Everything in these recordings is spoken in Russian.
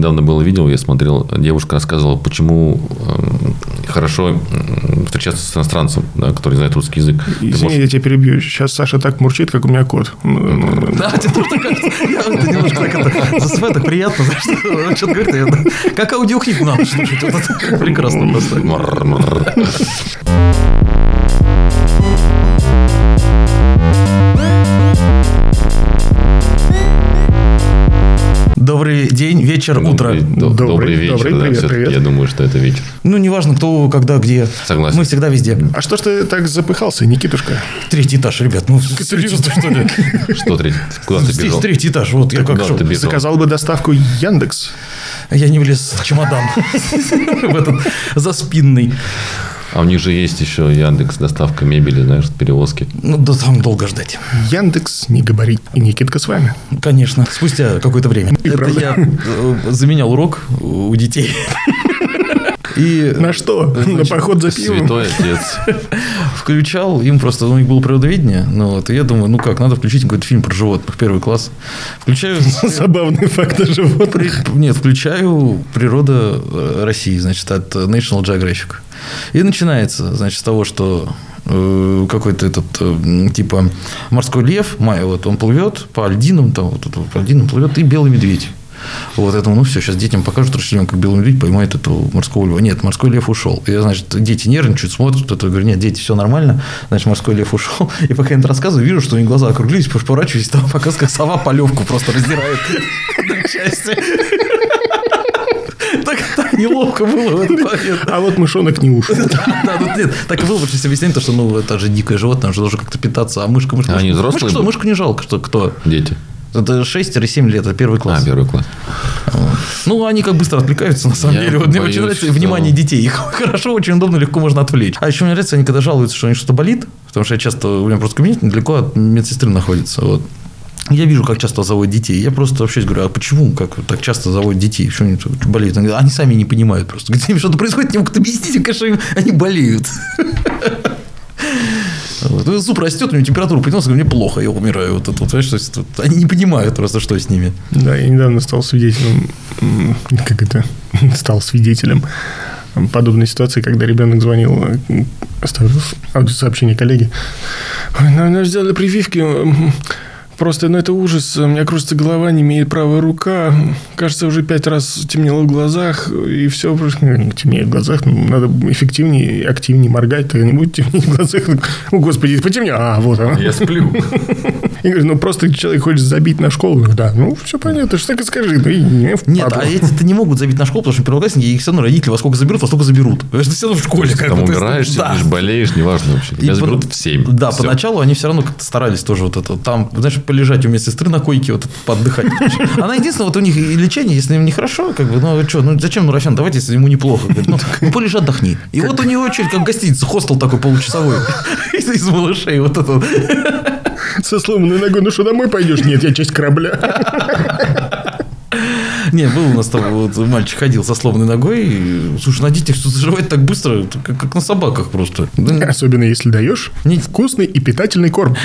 Недавно было видео, я смотрел, девушка рассказывала, почему эм, хорошо встречаться с иностранцем, да, который знает русский язык. Извини, можешь- я тебя перебью. Сейчас Саша так мурчит, как у меня кот. Ну, Да, тебе тоже так кажется. Я немножко так это засыпаю, так приятно, он что-то говорит, я это- как аудиокнигу надо слушать. Прекрасно просто. Добрый день, вечер, утро. Добрый, до- Добрый, добрый вечер, добрый, да, привет, привет. Я думаю, что это вечер. Ну, неважно, кто, когда, где. Согласен. Мы всегда везде. А что ж ты так запыхался, Никитушка? Третий этаж, ребят. Ну, серьезно, что ли? Что третий? Куда ты Здесь бежал? третий этаж. Вот я как? Заказал бы доставку Яндекс. Я не влез в чемодан. В этот заспинный. А у них же есть еще Яндекс, доставка мебели, знаешь, перевозки. Ну, да там долго ждать. Яндекс не габарит. И Никитка с вами. Конечно, спустя какое-то время. Это правда. я э, заменял урок у детей. И На что? На Значит, поход за пивом? Святой отец. Включал, им просто, у них было природоведение, ну вот, и я думаю, ну как, надо включить какой-то фильм про животных, первый класс. Включаю... Забавный факт о животных. Нет, включаю «Природа э, России», значит, от National Geographic. И начинается, значит, с того, что э, какой-то этот, э, типа, морской лев, Майя, вот, он плывет по льдинам, там, вот, по льдинам плывет, и белый медведь. Вот, думаю, ну все, сейчас детям покажут расчленен, как белый медведь поймает этого морского льва. Нет, морской лев ушел. И, значит, дети нервничают, смотрят, это, я говорю, нет, дети, все нормально. Значит, морской лев ушел. И пока я им это рассказываю, вижу, что у них глаза округлились, поворачиваюсь, там показывает, как сова полевку просто раздирает на части. Так так неловко было в этот момент. А вот мышонок не ушел. Да, ну нет, так и было, потому что объяснение, то, что ну, это же дикое животное, оно же должно как-то питаться, а мышка, мышка. А они взрослые Мышку мышку не жалко, что кто? Дети. Это 6-7 лет, это первый класс. А, первый класс. Ну, они как быстро отвлекаются, на самом Я деле. Вот мне боюсь, очень нравится что- внимание детей. Их хорошо, очень удобно, легко можно отвлечь. А еще мне нравится, они когда жалуются, что у них что-то болит, потому что я часто, у меня просто кабинет недалеко от медсестры находится. Вот. Я вижу, как часто заводят детей. Я просто вообще говорю, а почему как так часто заводят детей? Что они болеют? Они, сами не понимают просто. Где им что-то происходит, не могут объяснить, конечно, они болеют. Вот. Ну, Зуб растет, у него температура поднялась, мне плохо, я умираю. Вот вот, то есть, вот они не понимают просто, что с ними. Да, я недавно стал свидетелем, как это, стал свидетелем подобной ситуации, когда ребенок звонил, оставил аудиосообщение коллеге. Ой, ну, сделали прививки, просто, ну, это ужас, у меня кружится голова, не имеет правая рука, кажется, уже пять раз темнело в глазах, и все, темнеет в глазах, ну, надо эффективнее, активнее моргать, тогда не будет темнеть в глазах. О, господи, потемнело, а, вот оно. Я сплю. Я говорю, ну просто человек хочет забить на школу. Ну, Да, ну все понятно, что так и скажи. Ну, и не Нет, а эти-то не могут забить на школу, потому что первоклассники, их все равно родители во сколько заберут, во сколько заберут. Потому что все равно в школе. Ты как там умираешь, да. сидишь, болеешь, неважно вообще. И Тебя по- заберут в 7. Да, поначалу они все равно как-то старались тоже вот это. Там, знаешь, полежать у медсестры на койке, вот это, поотдыхать. Она единственное, вот у них и лечение, если им нехорошо, как бы, ну что, ну зачем Нурофен, давайте, если ему неплохо. Говорит, ну, ну полежи, отдохни. И вот у него очередь, как в гостинице, хостел такой получасовой. Из из малышей, вот это. Со сломанной ногой, ну что, домой пойдешь? Нет, я часть корабля. Не, был у нас там вот мальчик ходил со сломанной ногой. и, Слушай, на детях что заживает так быстро, как, как на собаках просто. Особенно, если даешь Не- вкусный и питательный корм.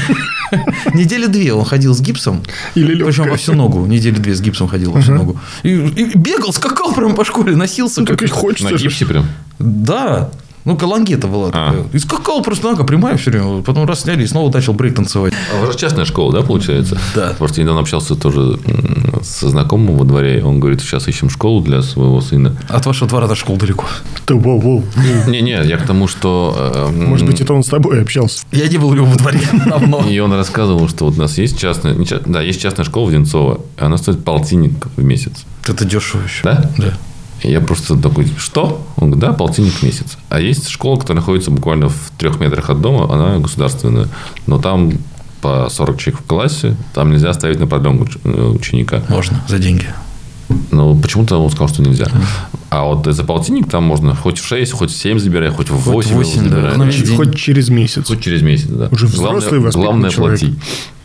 Недели две он ходил с гипсом. Или Причем легкое. во всю ногу. Недели две с гипсом ходил во всю ногу. И, и бегал, скакал прям по школе, носился. Ну, как... На хочется же. гипсе прям. Да. Ну, калангета была А. такая. И скакал просто нога прямая все время. Потом раз сняли и снова начал брейк танцевать. А у вас частная школа, да, получается? Да. Просто недавно общался тоже со знакомым во дворе. Он говорит, сейчас ищем школу для своего сына. От вашего двора до школы далеко. Да, воу. Не-не, я к тому, что... э, Может быть, это он с тобой общался. Я не был у него во дворе давно. И он рассказывал, что вот у нас есть частная... Да, есть частная школа в Венцово. и Она стоит полтинник в месяц. Это дешево еще. Да? Да. Я просто такой, что? Он говорит, да, полтинник в месяц. А есть школа, которая находится буквально в трех метрах от дома, она государственная. Но там по 40 человек в классе, там нельзя ставить на продленку э, ученика. Можно, за деньги. Но почему-то он сказал, что нельзя. А вот за полтинник там можно хоть в 6, хоть в 7 забирай, хоть в 8, восемь, да. забирай. Ну, весь день. Хоть через месяц. Хоть через месяц, да. Уже взрослый, главное, главное человек. плати.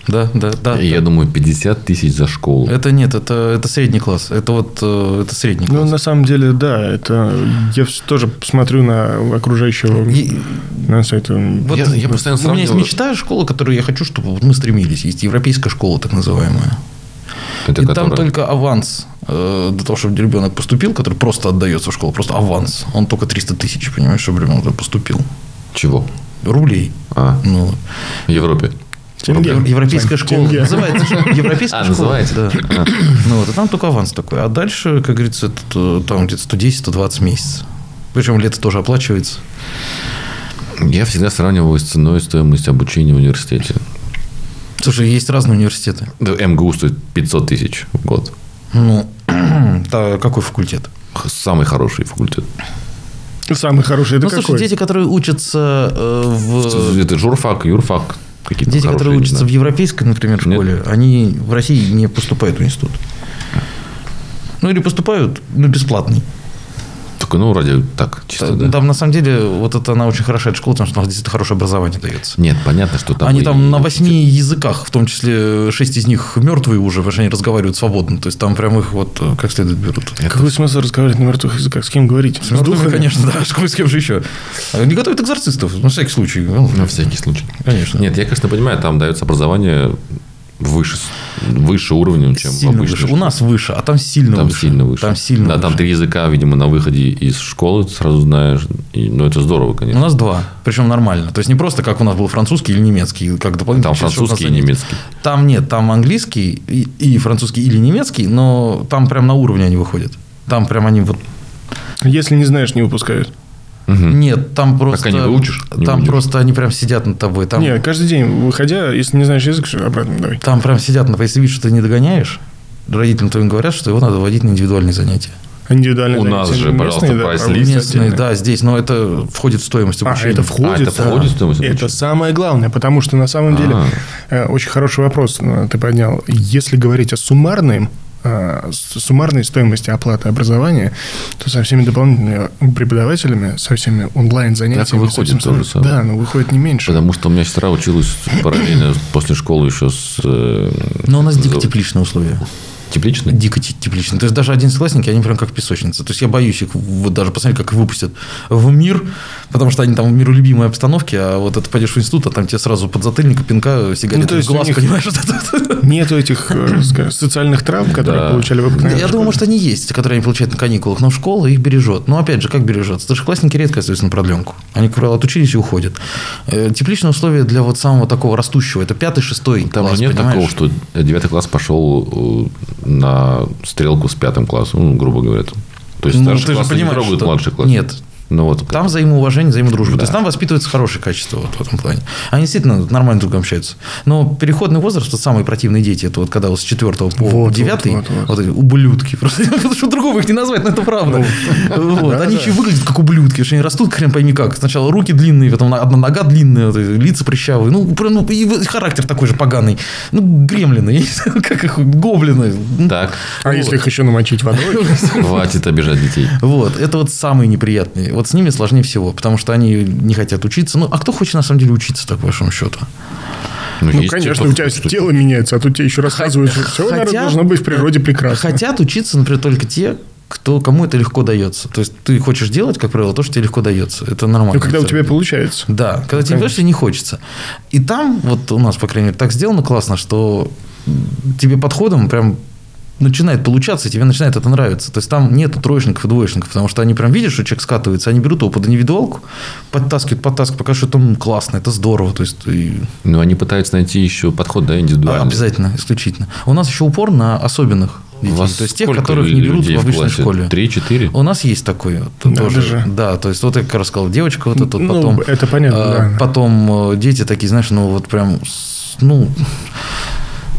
Да, да, да. И я думаю, 50 тысяч за школу. Это нет, это, это средний класс. Это вот э, это средний Ну, класс. на самом деле, да, это... Я тоже смотрю на окружающего... И- На это... Вот Я- я постоянно у меня есть сравниваю- мечта школа, которую я хочу, чтобы вот мы стремились. Есть европейская школа, так называемая. Это и которая- там только аванс э, для того, чтобы ребенок поступил, который просто отдается в школу, просто аванс, он только 300 тысяч, понимаешь, чтобы ребенок поступил. Чего? Рублей. А, Ну, в Европе. Тенге. Европейская Сань, школа. тенге. Называется же европейская А, школа. называется? Да. А. Ну вот, и там только аванс такой. А дальше, как говорится, это, там где-то 110-120 месяцев. Причем лето тоже оплачивается. Я всегда сравниваю с ценой стоимость обучения в университете. Слушай, есть разные университеты. Да, МГУ стоит 500 тысяч в год. Ну, да, какой факультет? Самый хороший факультет. Самый хороший это ну, слушай, какой? дети, которые учатся э, в... Это журфак, юрфак. Какие-то Дети, которые учатся в европейской, например, Нет. школе, они в России не поступают в институт. Ну, или поступают, но бесплатный. Только, ну, ради так, чисто, да. Там, на самом деле, вот это она очень хорошая школа, потому что у нас действительно хорошее образование дается. Нет, понятно, что там... они и- там на восьми языках, в том числе шесть из них мертвые уже, потому что они разговаривают свободно. То есть там прям их вот э, как следует берут. Какой смысл разговаривать на мертвых языках? С кем говорить? С Мертвыми, духами? конечно, да. С кем же еще? Они готовят экзорцистов, на всякий случай. Ну, На всякий случай. Конечно. Нет, я, конечно, понимаю, там дается образование выше, выше уровня, чем сильно обычной выше. У нас выше, а там сильно Там выше. сильно выше. Там сильно Да, там выше. три языка, видимо, на выходе из школы ты сразу знаешь. И, ну, это здорово, У конечно. нас два, причем нормально. То есть не просто как у нас был французский или немецкий, как дополнительно. Там французский и немецкий. Там нет, там английский и, и французский или немецкий, но там прям на уровне они выходят. Там прям они вот Если не знаешь, не выпускают. Мгм. нет, там просто Пока не выучишь, не там выйдешь. просто они прям сидят над тобой. Там, Не, каждый день выходя, если не знаешь язык, обратно давай. там прям сидят, на если видишь, что ты не догоняешь, родителям твоим говорят, что его надо вводить на индивидуальные занятия. Индивидуальные У нас занятия же, пожалуйста, местные, да, прайс-лист. Местные, да, здесь, но это входит в стоимость А, обучения. это входит? А, это входит в стоимость Это обучения? самое главное, потому что на самом деле А. э, очень хороший вопрос э, ты поднял. Если говорить о суммарном, суммарной стоимости оплаты образования, то со всеми дополнительными преподавателями, со всеми онлайн-занятиями... Так и выходит со всем то же остальным- самое. Да, но выходит не меньше. Потому что у меня сестра училась параллельно после школы еще с... э, Но у нас дико тепличные условия. Тепличной? Дико те- тепличные. То есть даже одиннадцатиклассники, они прям как песочницы. То есть я боюсь их вот даже посмотреть, как их выпустят в мир, потому что они там в миролюбимой обстановке, а вот это пойдешь в институт, а там тебе сразу подзатыльника, пинка, сигареты Ну, то есть в глаз, понимаешь? вот это вот. Нету этих э, скажем, социальных травм, которые Да. получали в обыкновенной Я думаю, может, они есть, которые они получают на каникулах, но школа их бережет. Но опять же, как бережет? Старшеклассники редко остаются на продленку. Они, как правило, отучились и уходят. Э, Тепличные условия для вот самого такого растущего, это пятый, шестой Там класс, же нет понимаешь? такого, что девятый класс пошел э, на стрелку с пятым классом, ну, грубо говоря. там. То есть Ну, старший класс не трогают что- младший класс. Нет. Ну вот. Там взаимоуважение, взаимодружба. Да. То есть там воспитывается хорошее качество вот в этом плане. Они действительно нормально друг другом общаются. Но переходный возраст, вот самые противные дети, это вот когда вот с 4 по Вот, 9, вот, вот, вот. эти ублюдки. Просто потому что другого их не назвать, но это правда. Вот. да, Они еще выглядят как ублюдки, что они растут хрен пойми как. Сначала руки длинные, потом одна нога длинная, вот лица прыщавые. Ну, ну, и характер такой же поганый. Ну, гремлины, как их, гоблины. Ну, Так, А если их еще намочить водой? хватит обижать детей. Вот, это вот самые неприятные. Вот с ними сложнее всего, потому что они не хотят учиться. Ну, а кто хочет на самом деле учиться, так, по большому счету? Ну, те, конечно, у тебя учиться. тело меняется, а тут тебе еще рассказывают, что все, наверное, Хотят- должно быть в природе прекрасно. Хотят учиться, например, только те, кто, кому это легко дается. То есть, ты хочешь делать, как правило, то, что тебе легко дается. Это нормально. Ну, когда у тебя получается. Да, когда тебе конечно. больше не хочется. И там, вот у нас, по крайней мере, так сделано классно, что тебе подходом прям начинает получаться, и тебе начинает это нравиться. То есть там нету троечников и двоечников, потому что они прям видят, что человек скатывается, они берут его под индивидуалку, подтаскивают, подтаскивают, пока что это классно, это здорово. То есть и- Ну, они пытаются найти еще подход, да, а, индивидуальный. обязательно, исключительно. У нас еще упор на особенных У детей, вас то есть тех, которых не берут в обычной классе? школе. Три-четыре? У нас есть такой вот Надо тоже. же. Да, то есть вот я как раз сказал, девочка вот эта, вот Ну, потом. это понятно, а, да. Потом э, дети такие, знаешь, ну вот прям, ну,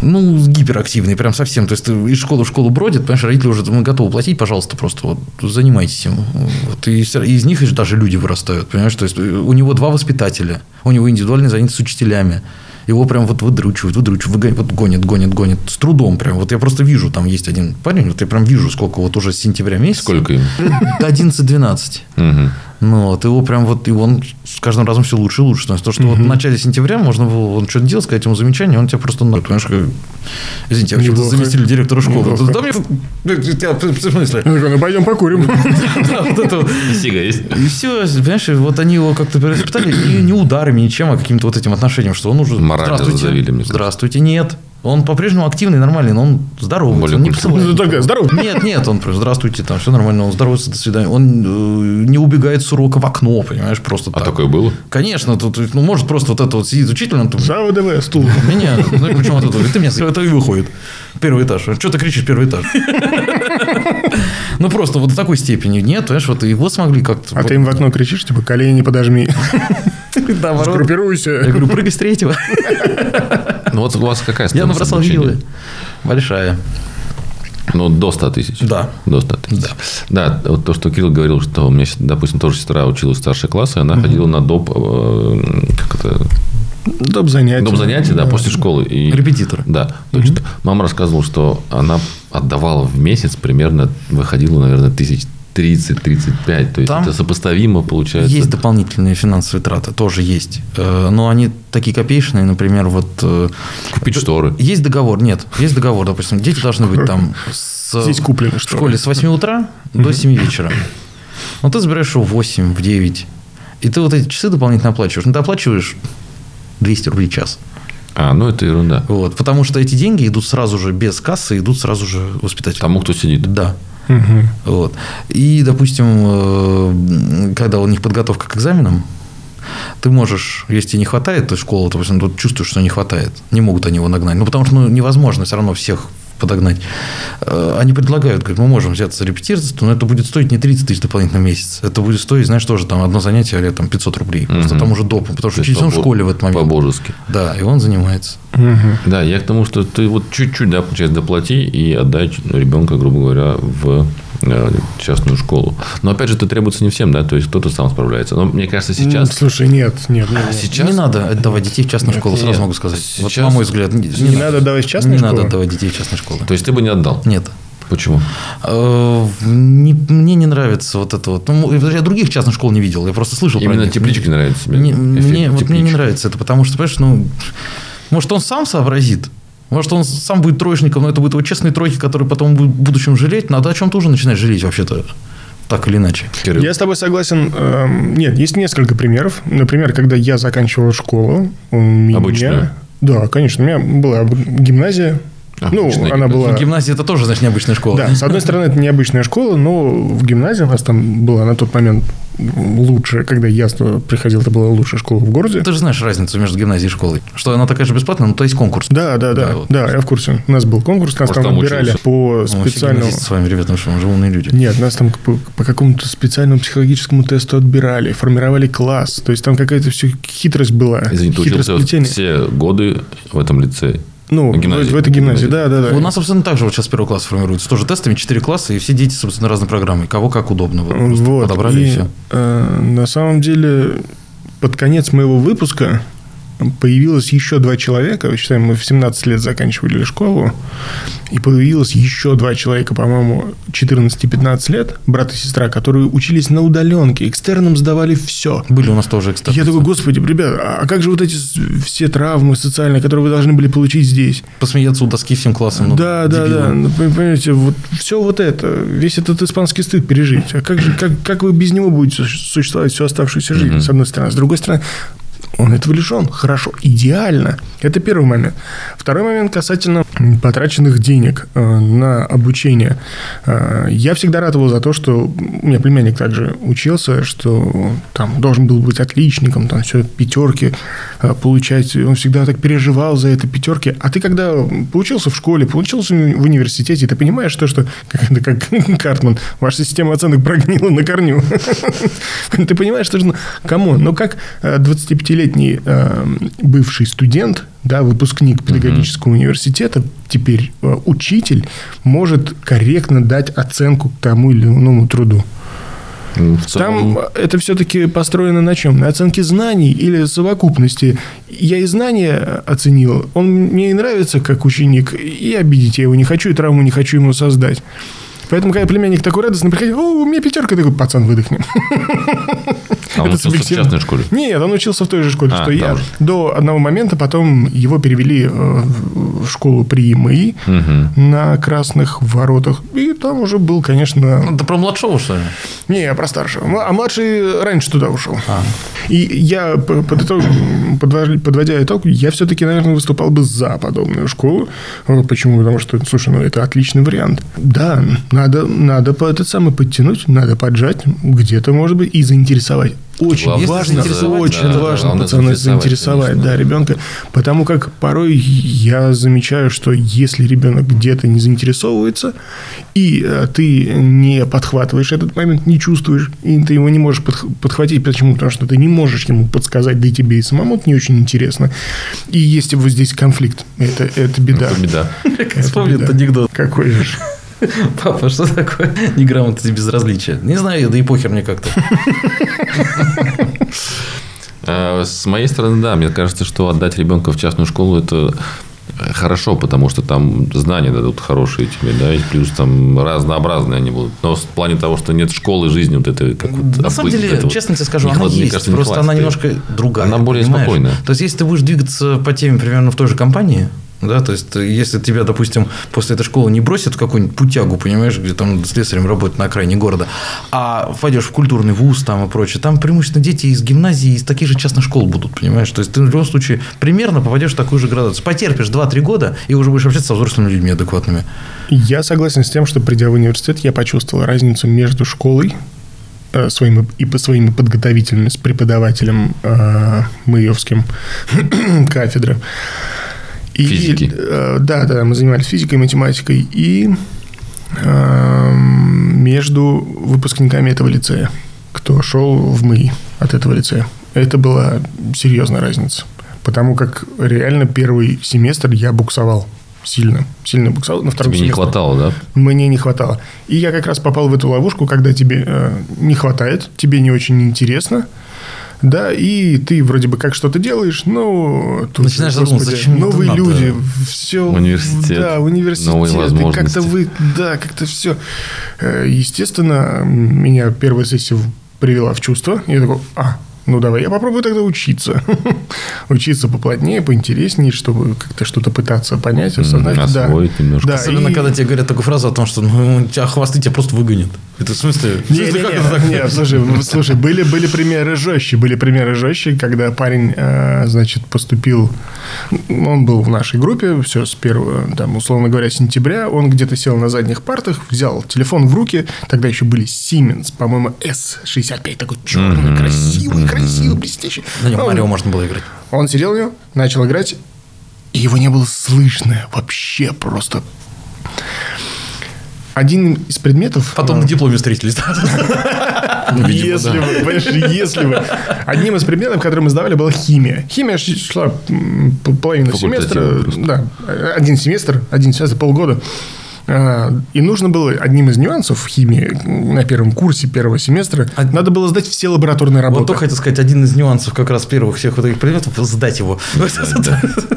ну, гиперактивные, прям совсем. То есть ты из школы в школу бродит, понимаешь, родители уже мы готовы платить, пожалуйста, просто вот занимайтесь им. Вот, и из, них же даже люди вырастают, понимаешь? То есть у него два воспитателя, у него индивидуальные занятия с учителями. Его прям вот выдручивают, выдручивают, выгонят, вот гонят, гонят, гонят. С трудом прям. Вот я просто вижу, там есть один парень, вот я прям вижу, сколько вот уже с сентября месяца. Сколько им? До 11-12. Мгм. Ну, вот его прям вот, и он с каждым разом все лучше и лучше. То есть, то, что вот в начале сентября можно было он что-то делать, сказать ему замечание, он тебя просто, ну, понимаешь, как... Извините, я вообще заместитель директора школы. Да мне... В смысле? Ну, ну, пойдем покурим. Да, вот это вот. Сига есть? И все, понимаешь, вот они его как-то перевоспитали, и не ударами, ничем, а каким-то вот этим отношением, что он уже... Морально Здравствуйте. задавили, мне. Здравствуйте. Нет. Он по-прежнему активный, нормальный, но он здоровый. Более он не. Ну, только здоров. Нет, нет, он просто здравствуйте, там все нормально, он здоровается, до свидания. Он э, не убегает с урока в окно, понимаешь, просто А так. такое было? Конечно, тут, ну, может, просто вот это вот сидит учитель, он там, За ВДВ, стул. меня, ну, причем вот это, ты меня, это и выходит. Первый этаж. Что ты кричишь, первый этаж? Ну, просто вот до такой степени. Нет, понимаешь, вот его смогли как-то... А ты им в окно кричишь, типа, колени подожми. Наоборот. Я Сгруппируйся. говорю, прыгай с третьего. Ну, вот у вас какая Я набросал вилы. Большая. Ну, до 100 тысяч. Да. До 100 тысяч. Да. Да, вот то, что Кирилл говорил, что у меня, допустим, тоже сестра училась в старшей классе, она ходила на доп, э, как это, Доп занятия. доп занятия, да, после школы. И, Репетитор. Да, точно. Мама рассказывала, что она отдавала в месяц примерно, выходила, наверное, тысяч 30-35. То есть, Там это сопоставимо получается. Есть дополнительные финансовые траты, тоже есть. Э, Но они такие копеечные, например, вот... э, Купить шторы. Есть договор, нет, есть договор, допустим, дети должны быть там с, Здесь куплены в шторы. школе с 8 утра до 7 вечера. Но ты забираешь его в 8, в 9. И ты вот эти часы дополнительно оплачиваешь. Ну, ты оплачиваешь 200 рублей в час. А, ну это ерунда. Вот, потому что эти деньги идут сразу же без кассы, идут сразу же воспитателю. Тому, кто сидит. Да. Мгм. Вот. И, допустим, э, когда у них подготовка к экзаменам, ты можешь, если тебе не хватает, то школа, допустим, тут чувствуешь, что не хватает. Не могут они его нагнать. Ну, потому что ну, невозможно все равно всех подогнать. Э, Они предлагают, говорят, мы можем взяться за репетиторство, но это будет стоить не 30 тысяч дополнительно в месяц. Это будет стоить, знаешь, тоже там одно занятие, или там 500 рублей. Просто Мгм. тому же допу. Потому что учитель он в школе в этот момент. По-божески. Да, и он занимается. Мгм. Да, я к тому, что ты вот чуть-чуть, да, получается, доплати и отдай ребенка, грубо говоря, в частную школу. Но опять же, это требуется не всем, да, то есть кто-то сам справляется. Но мне кажется, Ну, сейчас... Слушай, нет, нет. нет, А нет. сейчас... Не надо отдавать детей в частную школу, сразу нет. могу сказать. Вот, Сейчас- на мой взгляд, не, Не надо давать в частные Не школы? надо отдавать детей в частные школы. То есть ты бы не отдал? Нет. Почему? Э, не- мне не нравится вот это вот. Ну, я других частных школ не видел, я просто слышал про Именно них. теплички нравятся? Не- Эффект мне, вот мне не нравится это, потому что, понимаешь, ну, может, он сам сообразит, может, он сам будет троечником, но это будут его честные тройки, которые потом будут в будущем жалеть. Надо о чем тоже начинать жалеть вообще-то, так или иначе. Кирилл, Я с тобой согласен. Эм, Нет, есть несколько примеров. Например, когда я заканчивал школу, у меня... Обычную? Да, конечно. У меня была гимназия. Ну, Обычная она гимназия. была... Ну, гимназия это тоже, значит, необычная школа. Да, с одной стороны, это необычная школа, но в гимназии у нас там была на тот момент лучше, когда я приходил, это была лучшая школа в городе. Ты же знаешь разницу между гимназией и школой. Что она такая же бесплатная, но то есть конкурс. Да, да, да, Да, да, вот. я в курсе. У нас был конкурс, нас Может, там выбирали по Мы все специальному... гимназисты с вами, ребята, мы что, мы же умные люди. Нет, нас там по, по какому-то специальному психологическому тесту отбирали, формировали класс. То есть там какая-то все хитрость была. Извини, ты учился все годы в этом лицее? Ну, В гимназии. в, этой гимназии, да, да, да. У нас абсолютно так же вот сейчас первый класс формируется. Тоже тестами 4 класса, и все дети, собственно, разной программой. Кого как удобно. Вот, просто Вот. подобрали и, и, все. э, на самом деле, под конец моего выпуска появилось еще два человека. Считаем, мы в 17 лет заканчивали школу. И появилось еще два человека, по-моему, 14-15 лет, брат и сестра, которые учились на удаленке. Экстерном сдавали все. Были у нас тоже экстерны. Я такой, господи, ребят, а как же вот эти все травмы социальные, которые вы должны были получить здесь? Посмеяться у доски всем классом. ну, да, да, дебилы. да. Ну, понимаете, вот все вот это, весь этот испанский стыд пережить. А как же, как, как вы без него будете су- существовать всю оставшуюся жизнь, с одной стороны. С другой стороны, он этого лишен. Хорошо, идеально. Это первый момент. Второй момент касательно потраченных денег э, на обучение. Э, я всегда ратовал за то, что у меня племянник также учился, что там должен был быть отличником, там все пятерки э, получать. Он всегда так переживал за это пятерки. А ты когда поучился в школе, поучился в университете, ты понимаешь то, что как, это как Картман, ваша система оценок прогнила на корню. Ты понимаешь, что ну, come on, ну как э, 25-летний э, бывший студент, да, выпускник педагогического университета, теперь э, учитель, может корректно дать оценку тому или иному труду? Ну, целом, Там это все-таки построено на чем? На оценке знаний или совокупности? Я и знания оценил. Он мне и нравится как ученик, и обидеть я его не хочу, и травму не хочу ему создать. Поэтому, когда племянник такой радостный приходил, о, у меня пятерка, такой, пацан, выдохни. А он Это учился в субъективно. частной школе? Нет, он учился в той же школе, А, что я. же. До одного момента потом его перевели э, в школу при МАИ на Красных Воротах. И там уже был, конечно... Ну, Ты про младшего, что ли? Не, про старшего. А младший раньше туда ушел. И я, под итог- подводя итог, я все-таки, наверное, выступал бы за подобную школу. Почему? Потому что, слушай, ну это отличный вариант. Да, надо, надо по этот самый подтянуть, надо поджать, где-то, может быть, и заинтересовать. Очень Главное, важно, заинтересовать, очень да, да, важно, главное пацаны, заинтересовать, конечно. да, ребенка. Потому как порой я замечаю, что если ребенок где-то не заинтересовывается, и э, ты не подхватываешь этот момент, не чувствуешь, и ты его не можешь подх- подхватить. Почему? Потому что ты не можешь ему подсказать, да и тебе и самому это не очень интересно. И есть вот здесь конфликт. Это, это беда. Это беда. Как этот анекдот. Какой же? Папа, что такое неграмотность и безразличие? Не знаю, да и похер мне как-то. А, С моей стороны, да, мне кажется, что отдать ребенка в частную школу это хорошо, потому что там знания дадут хорошие тебе, да, и плюс там разнообразные они будут. Но в плане того, что нет школы жизни вот этой, как вот На самом деле, это вот честно тебе скажу, она хват- есть. кажется, просто она хватит. немножко другая. Она более понимаешь? спокойная. То есть, если ты будешь двигаться по теме примерно в той же компании, да, то есть, если тебя, допустим, после этой школы не бросят в какую-нибудь путягу, понимаешь, где там слесарем работают на окраине города, а пойдешь в культурный вуз там и прочее, там преимущественно дети из гимназии, из таких же частных школ будут, понимаешь? То есть, ты в любом случае примерно попадешь в такую же градацию. Потерпишь 2-3 года, и уже будешь общаться со взрослыми людьми адекватными. Я согласен с тем, что придя в университет, я почувствовал разницу между школой э, своим и по своими подготовительными с преподавателем э, Маевским кафедры. И, Физики. э, да, да, мы занимались физикой, математикой и э, между выпускниками этого лицея, кто шел в МАИ от этого лицея. Это была серьезная разница. Потому как реально первый семестр я буксовал сильно, сильно буксовал. На втором Тебе не семестре хватало, да? мне не хватало. И я как раз попал в эту ловушку, когда тебе э, не хватает, тебе не очень интересно, да, и ты вроде бы как что-то делаешь, но тут, Начинаешь задумываться, зачем мне это новые надо? люди, все, Университет, да, университет, новые возможности. как-то вы, да, как-то все. Естественно, меня первая сессия привела в чувство, я такой, а, ну давай я попробую тогда учиться. учиться поплотнее, поинтереснее, чтобы как-то что-то пытаться понять, осознать. да. освоить немножко. Да, Особенно, и- когда тебе говорят такую фразу о том, что ну, тебя хвосты тебя просто выгонят. Это в смысле? в Не, смысле, не, как не, это так? не, слушай, ну, слушай, были, были примеры жестче, были примеры жестче, когда парень, э, значит, поступил, он был в нашей группе, все с первого, там, условно говоря, сентября, он где-то сел на задних партах, взял телефон в руки, тогда еще были Siemens, по-моему, S65, такой черный, красивый, красивый, блестящий. На нем Марио можно было играть. Он сидел у него, начал играть, и его не было слышно вообще просто. Один из предметов... Потом э, на дипломе встретились. Ну, видимо, если да. бы, понимаешь, если бы. Одним из предметов, который мы сдавали, была химия. Химия шла половину семестра. Да, один семестр, один семестр, полгода. А, И нужно было одним из нюансов химии на первом курсе первого семестра А- надо было сдать все лабораторные Вот работы. только хотел сказать, один из нюансов как раз первых всех вот этих предметов – сдать его.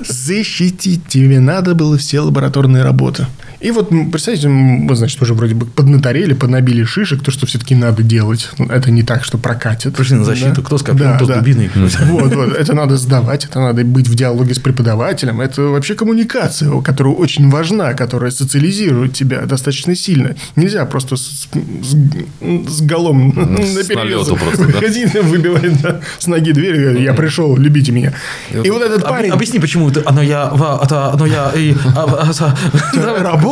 Защитить тебе надо было все лабораторные работы. И вот, представьте, м, вы, значит, уже вроде бы поднаторели, поднабили шишек, то, что все-таки надо делать. Это не так, что прокатит. Пришли на защиту, Да. кто с копьем, Да, кто с да. дубиной. Вот, вот. Это надо сдавать, это надо быть в диалоге с преподавателем. Это вообще коммуникация, которая очень важна, которая социализирует тебя достаточно сильно. Нельзя просто с, с- с голом с наперевес налету просто, да? выбивать да, с ноги дверь, говорит, я пришел, любите меня. И вот этот парень... Объясни, почему это оно я, это оно я, и...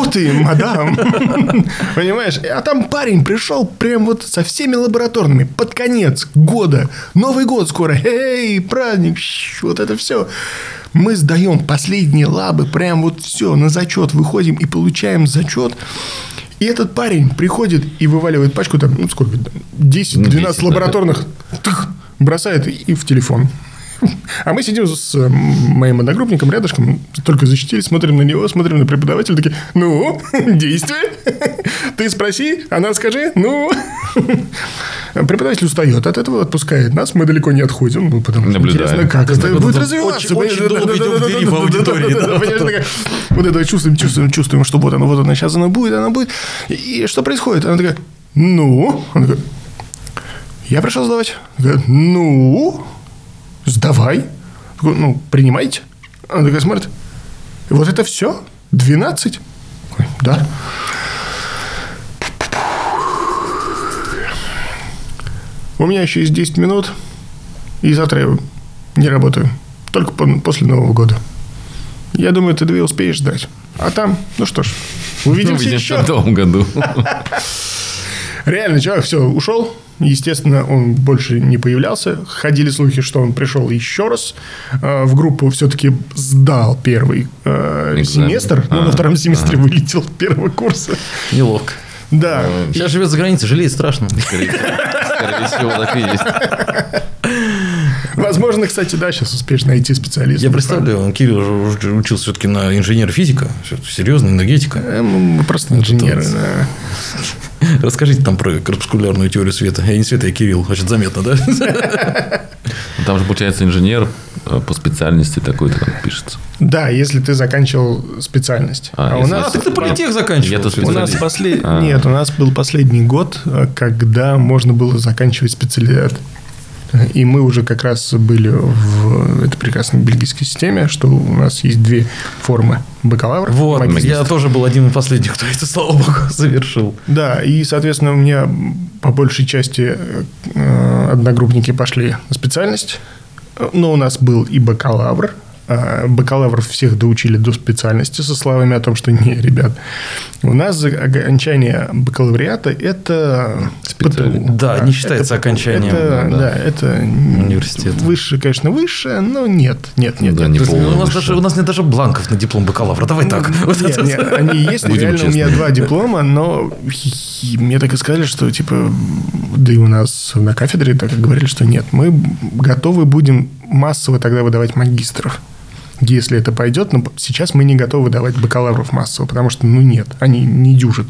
Работаем, мадам. Понимаешь? А там парень пришел прям вот со всеми лабораторными под конец года. Новый год скоро. Эй, праздник. Вот это все. Мы сдаем последние лабы, прям вот все, на зачет выходим и получаем зачет. И этот парень приходит и вываливает пачку, там, ну, сколько, там, 10-12 Ну, 10, да. лабораторных, тых, бросает и в телефон. А мы сидим с э, моим одногруппником рядышком, только защитились, смотрим на него, смотрим на преподавателя, такие, ну, действие. Ты спроси, она скажи, ну. Преподаватель устает от этого, отпускает нас, мы далеко не отходим, ну, потому что Наблюдаем. интересно, как это будет развиваться. Очень- долго идем к двери да, аудитории, Вот это чувствуем, чувствуем, чувствуем, что вот оно, вот оно, сейчас оно будет, оно будет. И что происходит? Она такая, ну? Она я пришел сдавать. Она такая, ну? Сдавай. Такой, Ну, принимайте. Она такая смотрит. Вот это все? 12? Ой, Да. У меня еще есть 10 минут, и завтра я не работаю. Только по- после Нового года. Я думаю, ты две успеешь сдать. А там, ну что ж, увидимся Увидимся еще. в новом году. Реально, человек все, ушел. Естественно, он больше не появлялся. Ходили слухи, что он пришел еще раз э, в группу. Все-таки сдал первый э, Экзамен. семестр, но А, на втором семестре вылетел с первого курса. Неловко. Да. Сейчас живет за границей, жалеет страшно. Скорее всего, так и есть. Возможно, кстати, да, сейчас успеешь найти специалиста. Я представляю, Кирилл же уже учился все-таки на инженера-физика. Серьезно, энергетика. Э, Мы просто инженеры. да. Расскажите там про корпускулярную теорию света. Я не света, я Кирилл. Значит, заметно, да? Там же, получается, инженер э, по специальности такой-то там пишется. Да, если ты заканчивал специальность. А, А, у нас А, так ты политех заканчивал. Я У нас специалист. послед... А. Нет, у нас был последний год, э, когда можно было заканчивать специалитет. И мы уже как раз были в этой прекрасной бельгийской системе, что у нас есть две формы бакалавра. Вот, магистр. я тоже был один из последних, кто это, слава богу, завершил. Да, и, соответственно, у меня по большей части э, одногруппники пошли на специальность. Но у нас был и бакалавр. А Бакалавров всех доучили до специальности со словами о том, что не, ребят, у нас окончание бакалавриата – это Специальность. ПТУ. Да, не считается это- окончанием, Это, да, да, это Университета. Высшее, конечно, высшее, но нет, нет, нет. Да, нет. не есть, полное у, нас даже, у нас нет даже бланков на диплом бакалавра. Давай так. Нет, нет, они есть. Будем реально, у меня честны. два диплома, но мне так и сказали, что типа, да и у нас на кафедре так и говорили, что нет, мы готовы будем массово тогда выдавать магистров. Если это пойдет, но сейчас мы не готовы выдавать бакалавров массово, потому что, ну, нет, они не дюжат.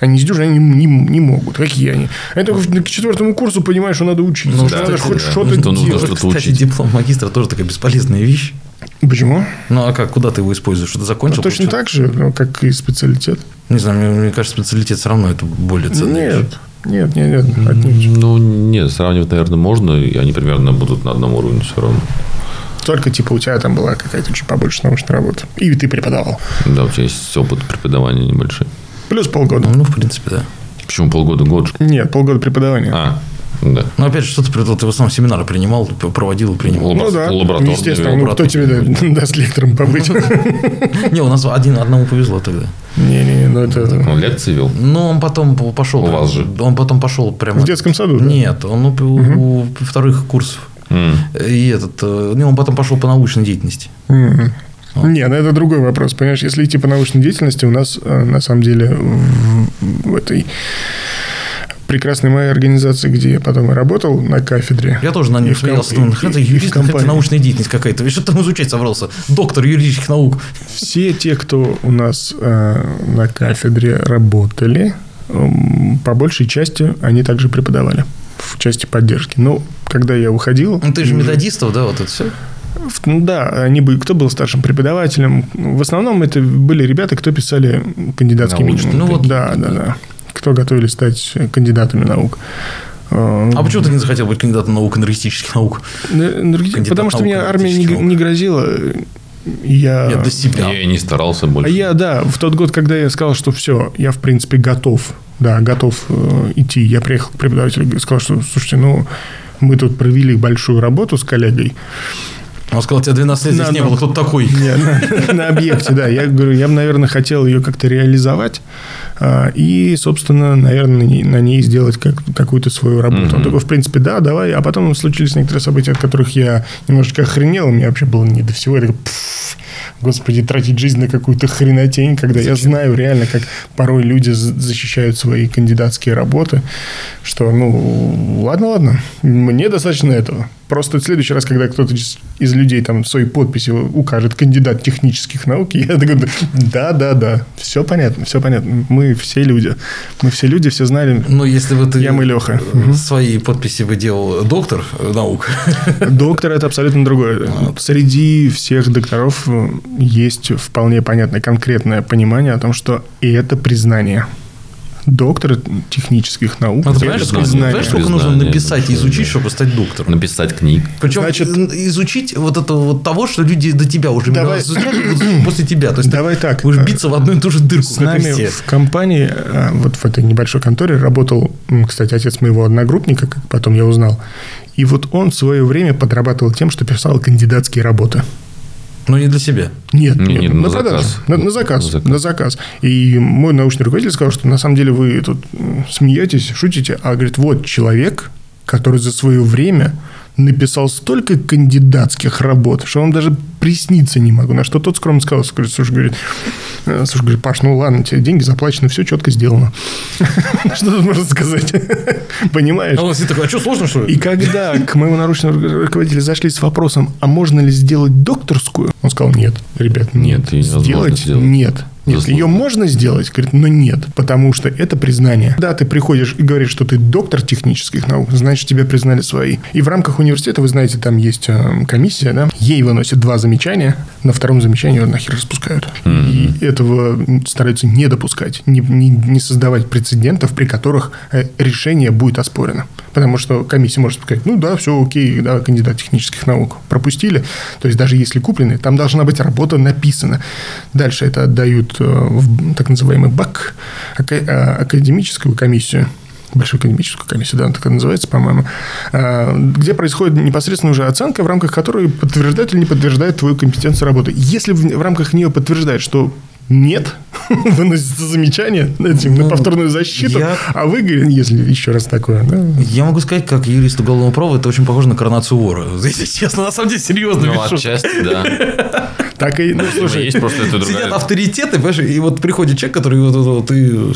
Они не дюжат, они не, не могут. Какие они? Они только к четвертому курсу понимают, что надо учиться, Ну, что да, надо кстати, хоть да. что-то Что нужно делать. что-то Кстати, учить. диплом магистра тоже такая бесполезная вещь. Почему? Ну, а как? Куда ты его используешь? Что ты закончил? Точно получил? так же, ну, как и специалитет. Не знаю, мне, мне кажется, специалитет все равно это более ценная вещь. Нет, нет, нет, отнюдь. Ну, нет, сравнивать, наверное, можно, и они примерно будут на одном уровне все равно. Только типа у тебя там была какая-то чуть побольше научная работа. И ты преподавал. Да, у тебя есть опыт преподавания небольшой. Плюс полгода. Ну, в принципе, да. Почему полгода, год? же? Нет, полгода преподавания. А, да. Но опять же, что ты, ты в основном семинары принимал, проводил и принимал. Ну да, лабораторный естественно. Ну, кто тебе да- даст лектором побыть? Не, у нас один, одному повезло тогда. Не-не, ну это... Он лекции вел. Но он потом пошел. У вас же. Он потом пошел прямо. В детском саду? Нет, он у, вторых курсов. И этот, не, он потом пошел по научной деятельности. Мгм. Не, ну это другой вопрос. Понимаешь, если идти по научной деятельности, у нас э, на самом деле в, в этой прекрасной моей организации, где я потом и работал на кафедре. Я тоже на нахрена ты и в юрист, компании. научная деятельность какая-то. Что там изучать собрался? Доктор юридических наук. Все те, кто у нас э, на кафедре работали, м, по большей части они также преподавали в части поддержки. Но когда я уходил... Ну, ты же методистов, да, вот это все. Ну да, они были, кто был старшим преподавателем. В основном это были ребята, кто писали кандидатские минимумы. Ну вот. Да, да, да. Кто готовились стать кандидатами наук. А почему ты не захотел быть кандидатом наук, энергетических наук? энергетик- кандидат Потому что наук мне армия не, энергетических не грозила. Я... Я для себя. Я и не старался А больше. я, да, в тот год, когда я сказал, что все, я, в принципе, готов, да, готов э, идти, я приехал к преподавателю и сказал, что, слушайте, ну, мы тут провели большую работу с коллегой, Он сказал, тебя 12 лет здесь На- не на- было, кто-то такой. Не, на, на объекте, да. Я говорю, я бы, наверное, хотел ее как-то реализовать а, и, собственно, наверное, на ней, сделать как, какую-то свою работу. Он Мгм. такой, в принципе, да, давай. А потом случились некоторые события, от которых я немножечко охренел. Мне вообще было не до всего. Я такой, «Пф, Господи, тратить жизнь на какую-то хренотень, когда я знаю реально, как порой люди защищают свои кандидатские работы, что, ну, ладно, ладно, мне достаточно этого. Просто в следующий раз, когда кто-то из, из людей там своей подписи укажет кандидат технических наук, я такой, да, да, да, все понятно, все понятно. Мы все люди. Мы все люди, все знали. Ну, если бы ты Я мы Леха. э, свои подписи бы делал доктор наук, Доктор – это абсолютно другое. Среди всех докторов э, есть вполне понятное конкретное понимание о том, что и это признание. Доктор технических наук Ну, – ты это сколько, знаешь, сколько нужно написать и изучить, чтобы стать доктором? Написать книг. Причем Значит- изучить вот это вот того, что люди до тебя уже Давай- изучали, после тебя. То есть Давай ты так. будешь биться в одну и ту же дырку, С нами все. в компании, э, вот в этой небольшой конторе, работал, кстати, отец моего одногруппника, как потом я узнал. И вот он в свое время подрабатывал тем, что писал кандидатские работы. Но не для себя. Нет, Не, нет, не, на, на продажу. заказ. На, на заказ, На заказ. на заказ. И мой научный руководитель сказал, что на самом деле вы тут смеетесь, шутите, а говорит, вот человек, который за свое время написал столько кандидатских работ, что вам даже присниться не могу. На что тот скромно сказал, слушай, говорит, э, слушай, говорит, Паш, ну ладно, тебе деньги заплачены, все четко сделано. Что тут можно сказать? Понимаешь? А он такой, а что, сложно, что ли? И когда к моему научному ру- руководителю зашли с вопросом, а можно ли сделать докторскую, он сказал, нет, ребят, Нет, сделать. нет. Нет, ее можно сделать, говорит, но нет, потому что это признание. Да, ты приходишь и говоришь, что ты доктор технических наук, значит, тебя признали свои. И в рамках университета, вы знаете, там есть э, комиссия, да, ей выносят два замечания, на втором замечании ее нахер распускают. И этого стараются не допускать, не, не- не создавать прецедентов, при которых э, решение будет оспорено. Потому что комиссия может сказать, ну да, все окей, да, кандидат технических наук пропустили. То есть даже если куплены, там должна быть работа написана. Дальше это отдают э, в так называемый БАК, э, академическую комиссию большую академическую комиссию, да, она так называется, по-моему, а, где происходит непосредственно уже оценка, в рамках которой подтверждает или не подтверждает твою компетенцию работы. Если в рамках нее подтверждает, что нет, выносится замечание этим, на Ну, повторную защиту, я- а вы, говорите, если еще раз такое, да, Я могу сказать, как юрист уголовного права, это очень похоже на коронацию вора. Если честно, на самом деле, серьезно. Ну, шуток. отчасти, да. так и, ну, Слушай, слушай, есть просто это Сидят авторитеты, понимаешь, и вот приходит человек, который вот, вот, вот, ты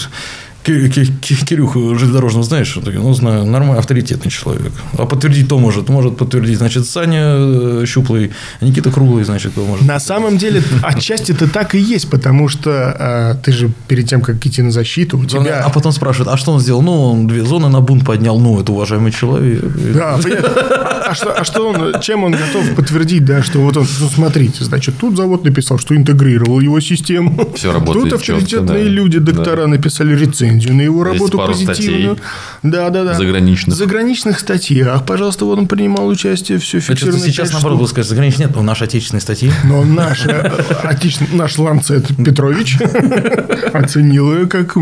Кирюху железнодорожного знаешь? Он такой, ну, знаю, нормальный, авторитетный человек. А подтвердить то может. Может подтвердить, значит, Саня э, Щуплый, а Никита Круглый, значит, кто может. На самом деле, отчасти это так и есть, потому что а, ты же перед тем, как идти на защиту, у тебя... А потом спрашивают, а что он сделал? Ну, он две зоны на бунт поднял. Ну, это уважаемый человек. Да, понятно. А, а что, а что он, чем он готов подтвердить, да, что вот он, ну, смотрите, значит, тут завод написал, что интегрировал его систему. Всё работает Тут авторитетные да. люди, доктора написали рецензию на его работу пару позитивную. статей Да, да, да. заграничных. В заграничных статьях, пожалуйста, вот он принимал участие, все фиксировано. сейчас, наоборот, буду сказать, заграничных нет, но наши отечественные статьи. Но наш, э, отечественный- наш Ланцет Петрович оценил ее как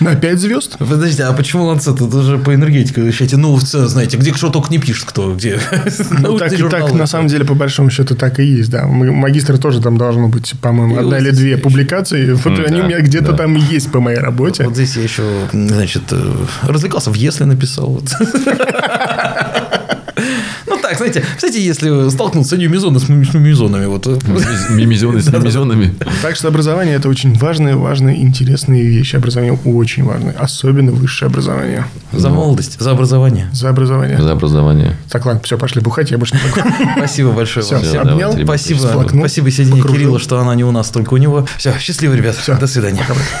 на 5 звезд. Подождите, а почему Ланцет? Это же по энергетике вещаете. Ну, знаете, где что только не пишет кто, где. Ну, так, так, на самом деле, по большому счету, так и есть, да. Магистр тоже там должно быть, по-моему, одна или две публикации. Вот они у меня где-то там есть по моей работе. Вот здесь я еще, значит, э, развлекался, в Если написал. Ну так, знаете, кстати, если столкнуться нью-мизоны с мимизонами, вот Мимизоны с мимизонами. Так что образование – это очень важные, важные, интересные вещи. Образование очень важное, особенно высшее образование. за молодость, за образование. За образование. За образование. Так, ладно, все, пошли бухать, я больше не могу. Спасибо большое вам всем. обнял, Спасибо, спасибо Сидине. Кирилла, что она не у нас, только у него. Все, счастливо, ребят. Всё. До свидания.